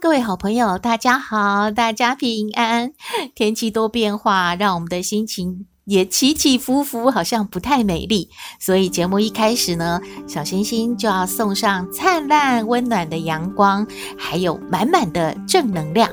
各位好朋友，大家好，大家平安。天气多变化，让我们的心情也起起伏伏，好像不太美丽。所以节目一开始呢，小星星就要送上灿烂温暖的阳光，还有满满的正能量。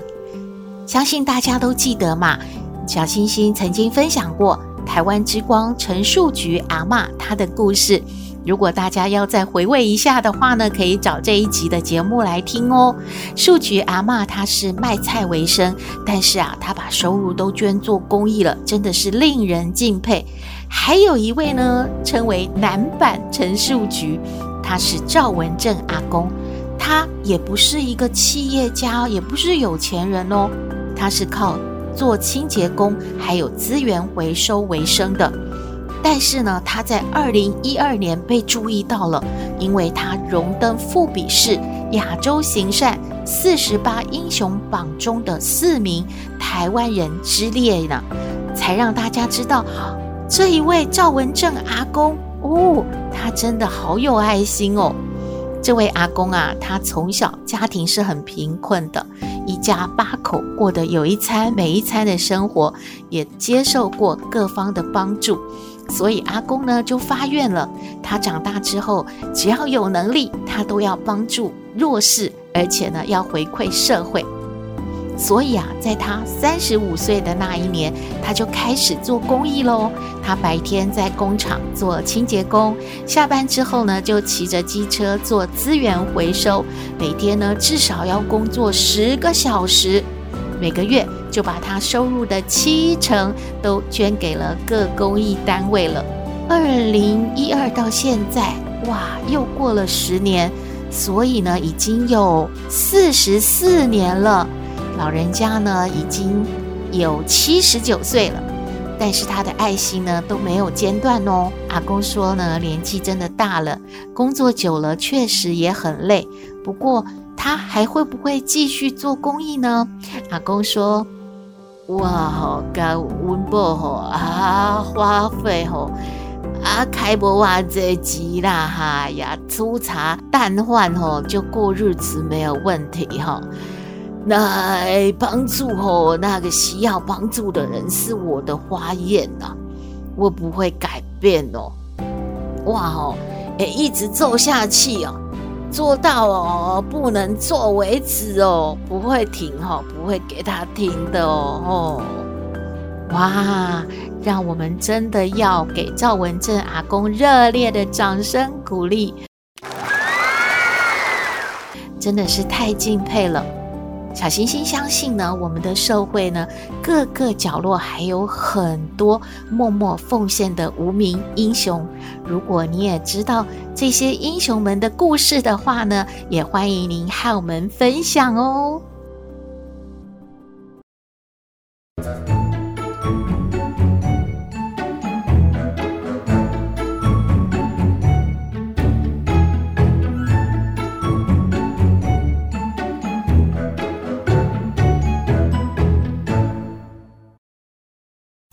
相信大家都记得嘛，小星星曾经分享过台湾之光陈树菊阿嬷她的故事。如果大家要再回味一下的话呢，可以找这一集的节目来听哦。树菊阿嬷她是卖菜为生，但是啊，她把收入都捐做公益了，真的是令人敬佩。还有一位呢，称为男版陈树菊，他是赵文正阿公，他也不是一个企业家，也不是有钱人哦，他是靠做清洁工还有资源回收为生的。但是呢，他在二零一二年被注意到了，因为他荣登富比士亚洲行善四十八英雄榜中的四名台湾人之列呢，才让大家知道这一位赵文正阿公哦，他真的好有爱心哦。这位阿公啊，他从小家庭是很贫困的，一家八口过得有一餐没一餐的生活，也接受过各方的帮助。所以阿公呢就发愿了，他长大之后只要有能力，他都要帮助弱势，而且呢要回馈社会。所以啊，在他三十五岁的那一年，他就开始做公益喽。他白天在工厂做清洁工，下班之后呢就骑着机车做资源回收，每天呢至少要工作十个小时。每个月就把他收入的七成都捐给了各公益单位了。二零一二到现在，哇，又过了十年，所以呢，已经有四十四年了。老人家呢，已经有七十九岁了，但是他的爱心呢都没有间断哦。阿公说呢，年纪真的大了，工作久了确实也很累，不过。他还会不会继续做公益呢？阿公说：“哇吼，甲温饱吼啊，花费吼啊，开不完这钱啦哈呀，粗茶淡饭吼就过日子没有问题哈。那帮助吼那个需要帮助的人是我的花愿呐，我不会改变哦。哇吼，诶，一直做下去哦。”做到哦，不能做为止哦，不会停哈、哦，不会给他停的哦，哦，哇，让我们真的要给赵文正阿公热烈的掌声鼓励，真的是太敬佩了。小星星相信呢，我们的社会呢，各个角落还有很多默默奉献的无名英雄。如果你也知道这些英雄们的故事的话呢，也欢迎您和我们分享哦。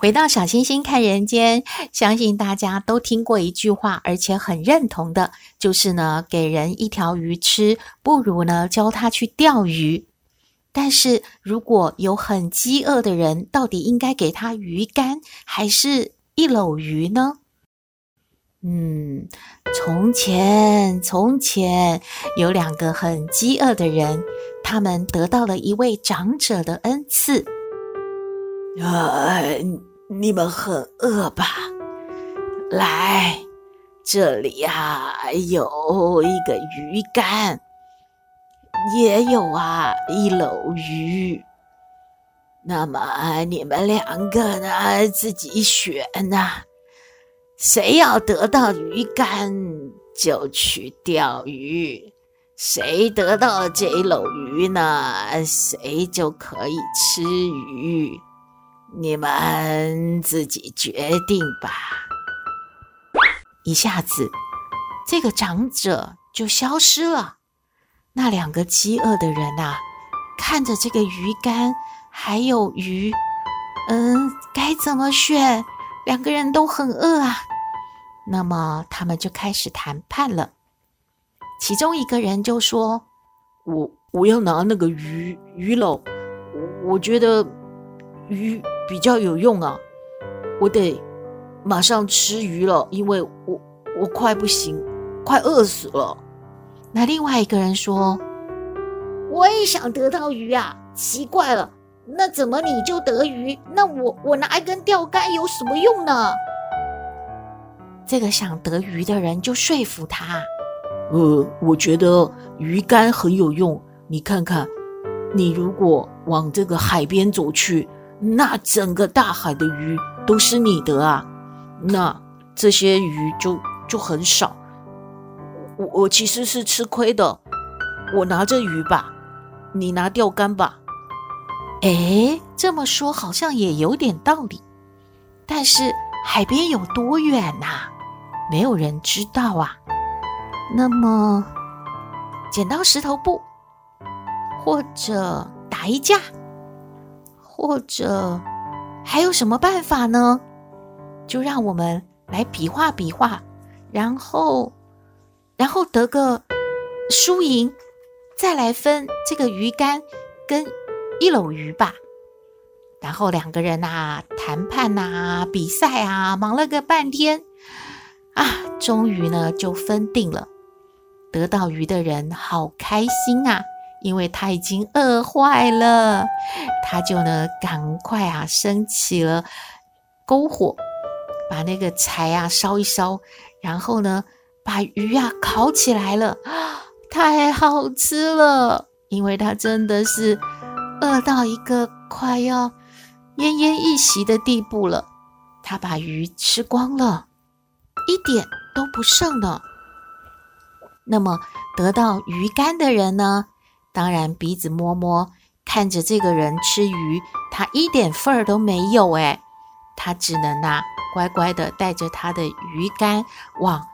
回到小星星看人间，相信大家都听过一句话，而且很认同的，就是呢，给人一条鱼吃，不如呢教他去钓鱼。但是如果有很饥饿的人，到底应该给他鱼竿，还是一篓鱼呢？嗯，从前从前有两个很饥饿的人，他们得到了一位长者的恩赐。哎。你们很饿吧？来，这里啊有一个鱼竿，也有啊一篓鱼。那么你们两个呢，自己选呐，谁要得到鱼竿就去钓鱼，谁得到这一篓鱼呢，谁就可以吃鱼。你们自己决定吧。一下子，这个长者就消失了。那两个饥饿的人啊，看着这个鱼竿还有鱼，嗯，该怎么选？两个人都很饿啊。那么他们就开始谈判了。其中一个人就说：“我我要拿那个鱼鱼篓，我我觉得鱼比较有用啊，我得马上吃鱼了，因为我我快不行，快饿死了。”那另外一个人说：“我也想得到鱼啊，奇怪了，那怎么你就得鱼？那我我拿一根钓竿有什么用呢？”这个想得鱼的人就说服他。呃，我觉得鱼竿很有用。你看看，你如果往这个海边走去，那整个大海的鱼都是你的啊。那这些鱼就就很少。我我其实是吃亏的。我拿着鱼吧，你拿钓竿吧。哎，这么说好像也有点道理。但是海边有多远呐？没有人知道啊。那么，剪刀石头布，或者打一架，或者还有什么办法呢？就让我们来比划比划，然后，然后得个输赢，再来分这个鱼竿跟一篓鱼吧。然后两个人啊，谈判啊，比赛啊，忙了个半天啊，终于呢就分定了。得到鱼的人好开心啊，因为他已经饿坏了，他就呢赶快啊升起了篝火，把那个柴啊烧一烧，然后呢把鱼啊烤起来了，太好吃了，因为他真的是饿到一个快要奄奄一息的地步了，他把鱼吃光了，一点都不剩呢。那么得到鱼干的人呢？当然鼻子摸摸，看着这个人吃鱼，他一点份儿都没有诶，他只能呐、啊、乖乖的带着他的鱼竿往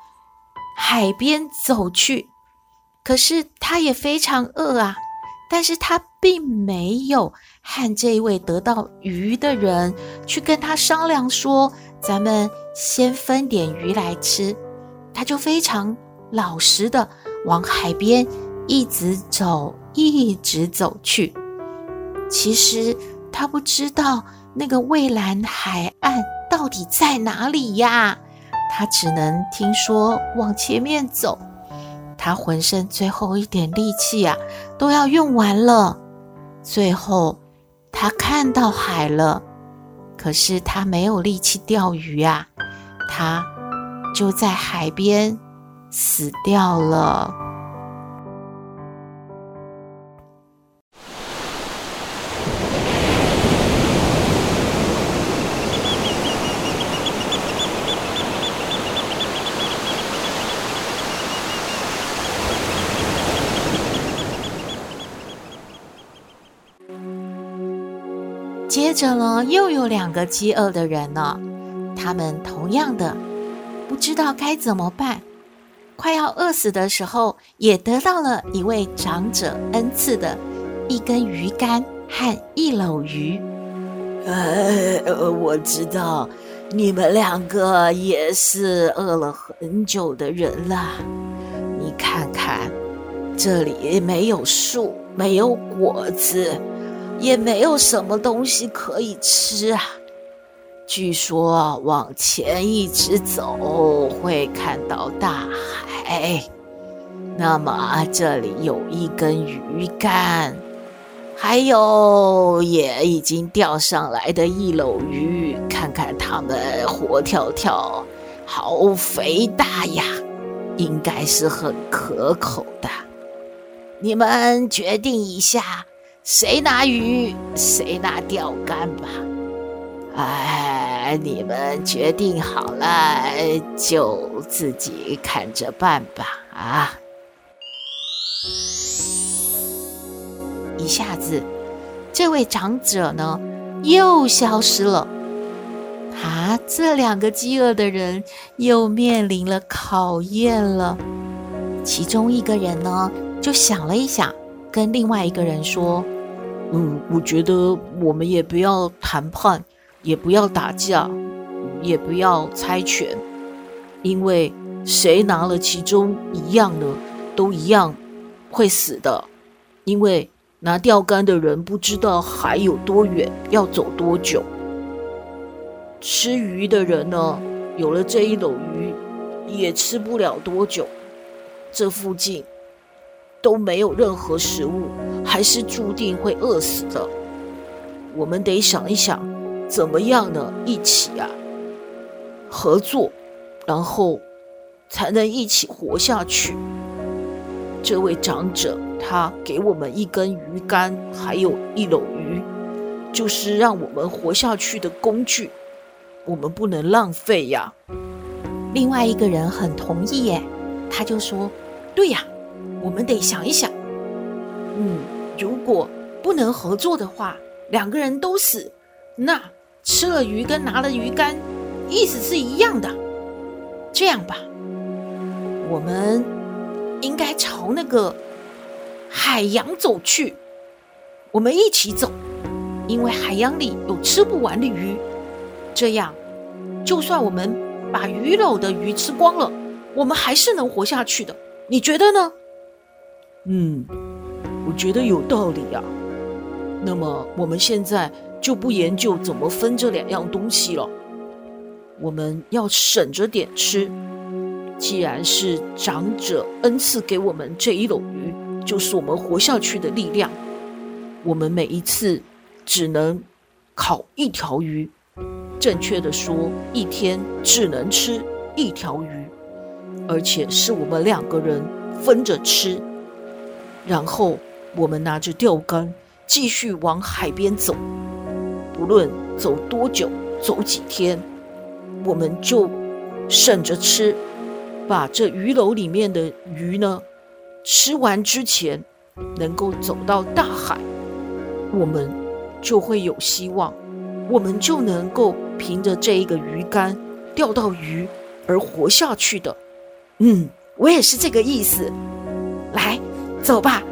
海边走去。可是他也非常饿啊，但是他并没有和这一位得到鱼的人去跟他商量说，咱们先分点鱼来吃，他就非常。老实的往海边一直走，一直走去。其实他不知道那个蔚蓝海岸到底在哪里呀，他只能听说往前面走。他浑身最后一点力气呀，都要用完了。最后他看到海了，可是他没有力气钓鱼啊，他就在海边。死掉了。接着呢，又有两个饥饿的人呢，他们同样的不知道该怎么办。快要饿死的时候，也得到了一位长者恩赐的一根鱼竿和一篓鱼。呃，我知道你们两个也是饿了很久的人了。你看看，这里没有树，没有果子，也没有什么东西可以吃啊。据说往前一直走会看到大海，那么这里有一根鱼竿，还有也已经钓上来的一篓鱼，看看它们活跳跳，好肥大呀，应该是很可口的。你们决定一下，谁拿鱼，谁拿钓竿吧。哎，你们决定好了，就自己看着办吧。啊！一下子，这位长者呢又消失了。啊，这两个饥饿的人又面临了考验了。其中一个人呢，就想了一想，跟另外一个人说：“嗯，我觉得我们也不要谈判，也不要打架，也不要猜拳，因为谁拿了其中一样的，都一样会死的。因为拿钓竿的人不知道还有多远，要走多久。”吃鱼的人呢，有了这一篓鱼，也吃不了多久。这附近都没有任何食物，还是注定会饿死的。我们得想一想，怎么样呢？一起啊，合作，然后才能一起活下去。这位长者，他给我们一根鱼竿，还有一篓鱼，就是让我们活下去的工具。我们不能浪费呀！另外一个人很同意耶，他就说：“对呀，我们得想一想。嗯，如果不能合作的话，两个人都死，那吃了鱼跟拿了鱼竿，意思是一样的。这样吧，我们应该朝那个海洋走去。我们一起走，因为海洋里有吃不完的鱼。”这样，就算我们把鱼篓的鱼吃光了，我们还是能活下去的。你觉得呢？嗯，我觉得有道理呀。那么我们现在就不研究怎么分这两样东西了。我们要省着点吃。既然是长者恩赐给我们这一篓鱼，就是我们活下去的力量。我们每一次只能烤一条鱼。正确的说，一天只能吃一条鱼，而且是我们两个人分着吃。然后我们拿着钓竿继续往海边走，不论走多久，走几天，我们就省着吃，把这鱼篓里面的鱼呢吃完之前，能够走到大海，我们就会有希望。我们就能够凭着这一个鱼竿钓到鱼而活下去的。嗯，我也是这个意思。来，走吧，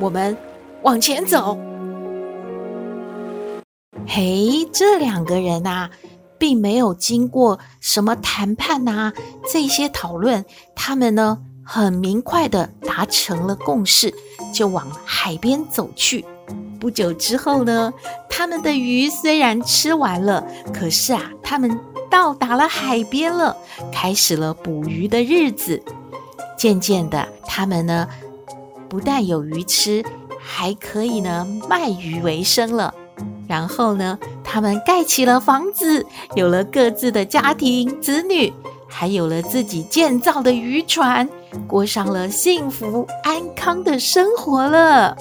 我们往前走。嘿，这两个人啊，并没有经过什么谈判呐，这些讨论，他们呢很明快地达成了共识，就往海边走去。不久之后呢，他们的鱼虽然吃完了，可是啊，他们到达了海边了，开始了捕鱼的日子。渐渐的，他们呢，不但有鱼吃，还可以呢卖鱼为生了。然后呢，他们盖起了房子，有了各自的家庭、子女，还有了自己建造的渔船，过上了幸福安康的生活了。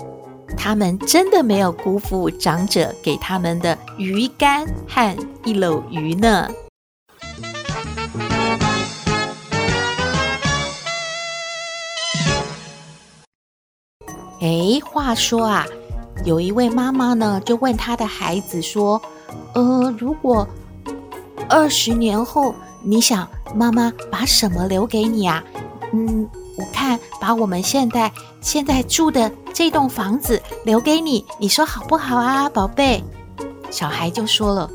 他们真的没有辜负长者给他们的鱼竿和一篓鱼呢。哎，话说啊，有一位妈妈呢，就问她的孩子说：“呃，如果二十年后，你想妈妈把什么留给你啊？”嗯。我看把我们现在现在住的这栋房子留给你，你说好不好啊，宝贝？小孩就说了：“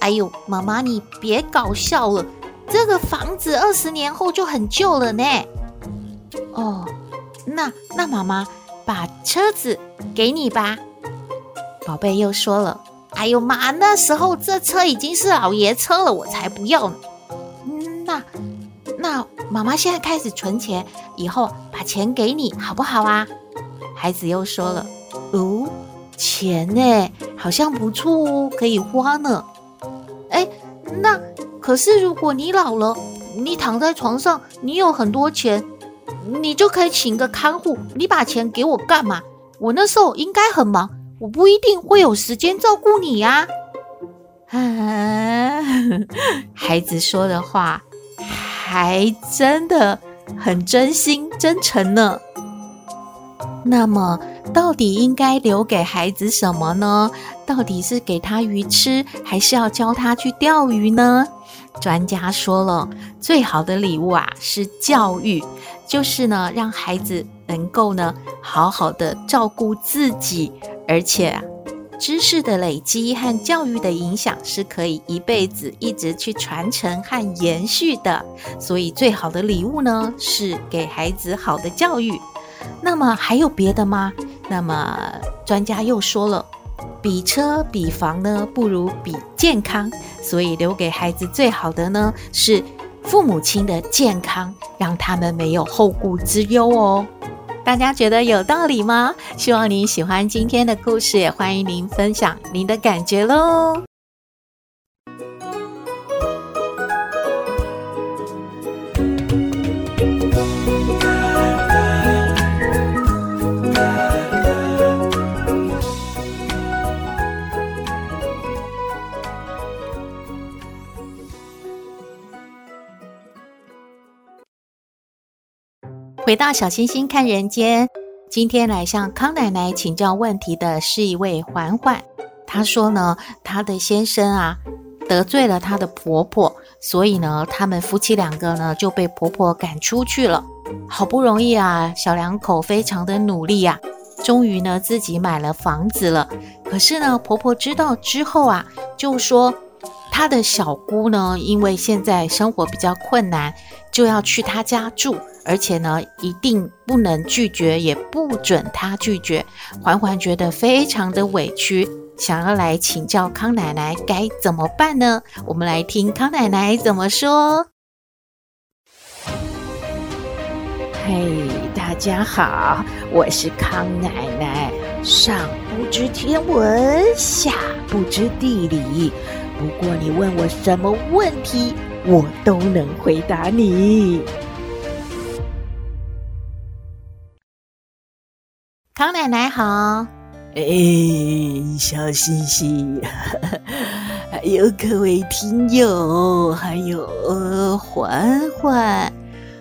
哎呦，妈妈你别搞笑了，这个房子二十年后就很旧了呢。”哦，那那妈妈把车子给你吧。宝贝又说了：“哎呦妈，那时候这车已经是老爷车了，我才不要呢。”嗯，那。那妈妈现在开始存钱，以后把钱给你，好不好啊？孩子又说了：“哦，钱呢，好像不错哦，可以花呢。”哎，那可是如果你老了，你躺在床上，你有很多钱，你就可以请个看护。你把钱给我干嘛？我那时候应该很忙，我不一定会有时间照顾你呀。啊，孩子说的话。还真的很真心真诚呢。那么到底应该留给孩子什么呢？到底是给他鱼吃，还是要教他去钓鱼呢？专家说了，最好的礼物啊是教育，就是呢让孩子能够呢好好的照顾自己，而且啊。知识的累积和教育的影响是可以一辈子一直去传承和延续的，所以最好的礼物呢是给孩子好的教育。那么还有别的吗？那么专家又说了，比车比房呢不如比健康，所以留给孩子最好的呢是父母亲的健康，让他们没有后顾之忧哦。大家觉得有道理吗？希望您喜欢今天的故事，也欢迎您分享您的感觉喽。回到小星星看人间，今天来向康奶奶请教问题的是一位环环。她说呢，她的先生啊得罪了她的婆婆，所以呢，他们夫妻两个呢就被婆婆赶出去了。好不容易啊，小两口非常的努力啊，终于呢自己买了房子了。可是呢，婆婆知道之后啊，就说她的小姑呢，因为现在生活比较困难，就要去她家住。而且呢，一定不能拒绝，也不准他拒绝。环环觉得非常的委屈，想要来请教康奶奶该怎么办呢？我们来听康奶奶怎么说。嘿，大家好，我是康奶奶。上不知天文，下不知地理，不过你问我什么问题，我都能回答你。康奶奶好，哎，小星星，还 有各位听友，还有环环，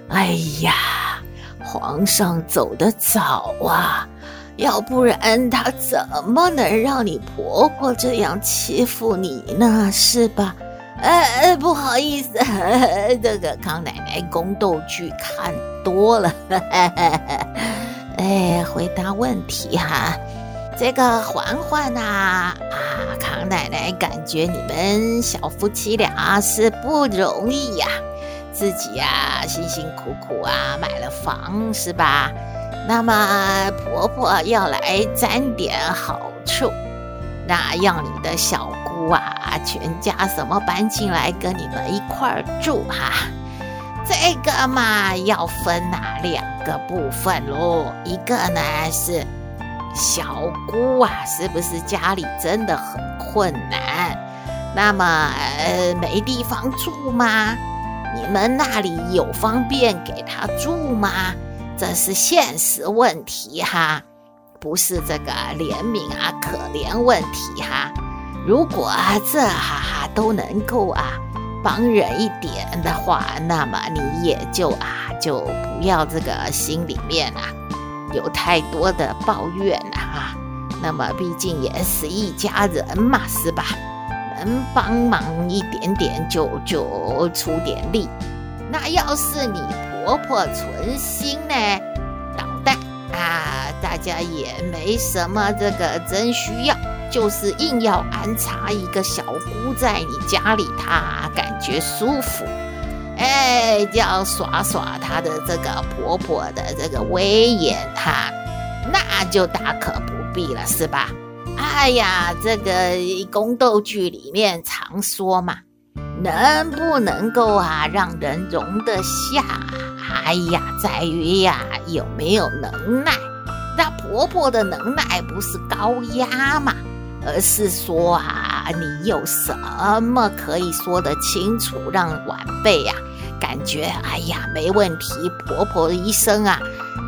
哎呀，皇上走得早啊，要不然他怎么能让你婆婆这样欺负你呢？是吧？哎，不好意思，这个康奶奶宫斗剧看多了。哎，回答问题哈，这个环环呐，啊，康奶奶感觉你们小夫妻俩是不容易呀，自己呀辛辛苦苦啊买了房是吧？那么婆婆要来沾点好处，那要你的小姑啊全家什么搬进来跟你们一块儿住哈。这个嘛，要分哪两个部分喽？一个呢是小姑啊，是不是家里真的很困难？那么呃，没地方住吗？你们那里有方便给她住吗？这是现实问题哈，不是这个怜悯啊、可怜问题哈。如果这哈哈都能够啊。帮人一点的话，那么你也就啊，就不要这个心里面啊有太多的抱怨了哈。那么毕竟也是一家人嘛，是吧？能帮忙一点点就就出点力。那要是你婆婆存心呢捣蛋啊，大家也没什么这个真需要。就是硬要安插一个小姑在你家里，她感觉舒服，哎，要耍耍她的这个婆婆的这个威严哈，那就大可不必了，是吧？哎呀，这个宫斗剧里面常说嘛，能不能够啊让人容得下？哎呀，在于呀有没有能耐。那婆婆的能耐不是高压吗？而是说啊，你有什么可以说得清楚，让晚辈、啊、感觉哎呀没问题。婆婆一生啊，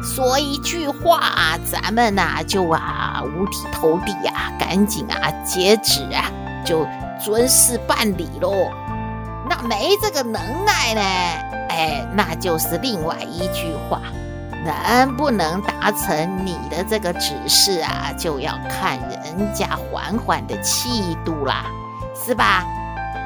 说一句话啊，咱们呐、就啊五体投地啊，赶紧啊截止啊，就尊事办理喽。那没这个能耐呢，哎，那就是另外一句话。能不能达成你的这个指示啊，就要看人家缓缓的气度啦，是吧？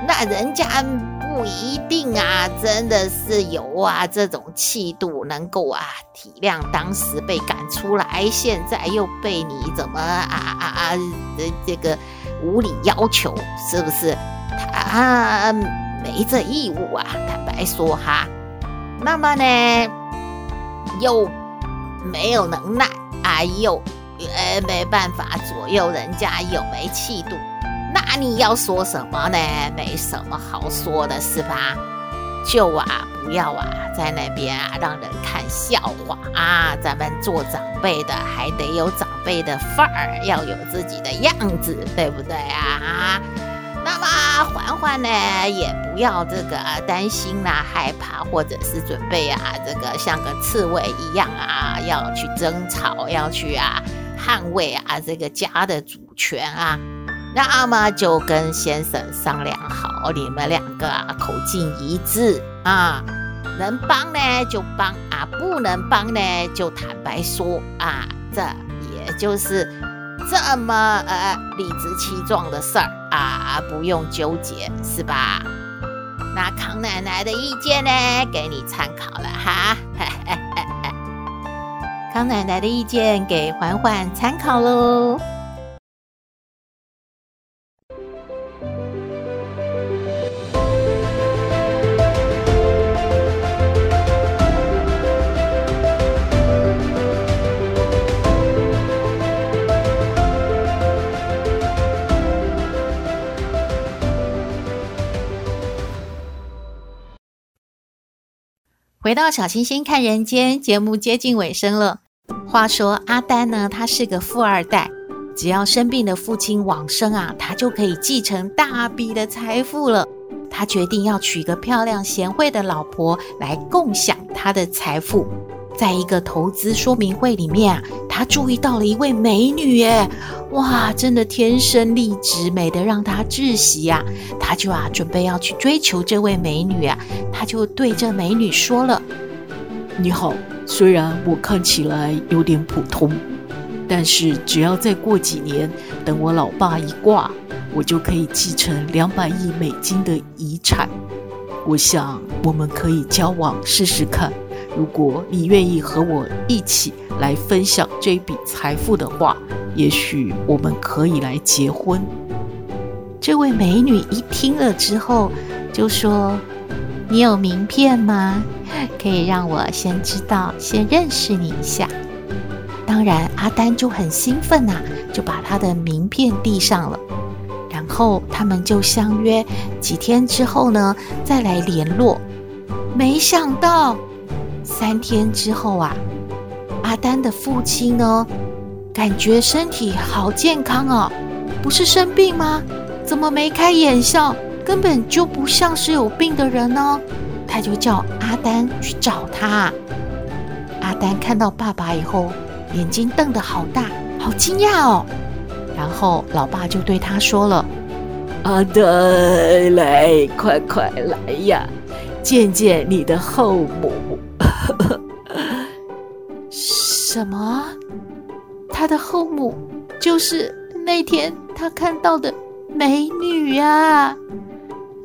那人家不一定啊，真的是有啊这种气度，能够啊体谅当时被赶出来，现在又被你怎么啊啊啊这个无理要求，是不是？他没这义务啊，坦白说哈。那么呢，又没有能耐啊，又呃没办法左右人家，又没气度。那你要说什么呢？没什么好说的，是吧？就啊，不要啊，在那边啊，让人看笑话啊。咱们做长辈的，还得有长辈的范儿，要有自己的样子，对不对啊？那么嬛嬛呢，也不要这个担心啦、害怕，或者是准备啊，这个像个刺猬一样啊，要去争吵，要去啊捍卫啊这个家的主权啊。那么就跟先生商量好，你们两个啊口径一致啊，能帮呢就帮啊，不能帮呢就坦白说啊，这也就是这么呃理直气壮的事儿啊，不用纠结是吧？那康奶奶的意见呢，给你参考了哈，康奶奶的意见给嬛嬛参考喽。回到小星星看人间节目接近尾声了。话说阿丹呢，他是个富二代，只要生病的父亲往生啊，他就可以继承大笔的财富了。他决定要娶个漂亮贤惠的老婆来共享他的财富。在一个投资说明会里面啊，他注意到了一位美女，耶，哇，真的天生丽质，美得让他窒息呀！他就啊，准备要去追求这位美女啊，他就对这美女说了：“你好，虽然我看起来有点普通，但是只要再过几年，等我老爸一挂，我就可以继承两百亿美金的遗产。我想我们可以交往试试看。”如果你愿意和我一起来分享这笔财富的话，也许我们可以来结婚。这位美女一听了之后，就说：“你有名片吗？可以让我先知道，先认识你一下。”当然，阿丹就很兴奋呐，就把他的名片递上了。然后他们就相约几天之后呢，再来联络。没想到。三天之后啊，阿丹的父亲呢，感觉身体好健康哦，不是生病吗？怎么眉开眼笑，根本就不像是有病的人呢？他就叫阿丹去找他。阿丹看到爸爸以后，眼睛瞪得好大，好惊讶哦。然后老爸就对他说了：“阿丹，来，快快来呀，见见你的后母。”什么？他的后母就是那天他看到的美女呀？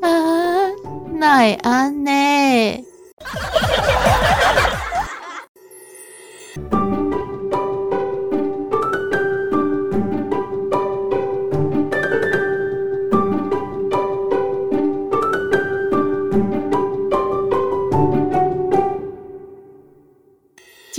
啊，奈安呢？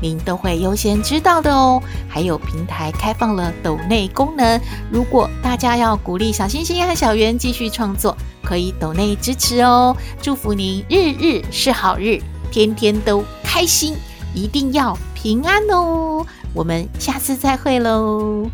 您都会优先知道的哦。还有平台开放了抖内功能，如果大家要鼓励小星星和小圆继续创作，可以抖内支持哦。祝福您日日是好日，天天都开心，一定要平安哦。我们下次再会喽。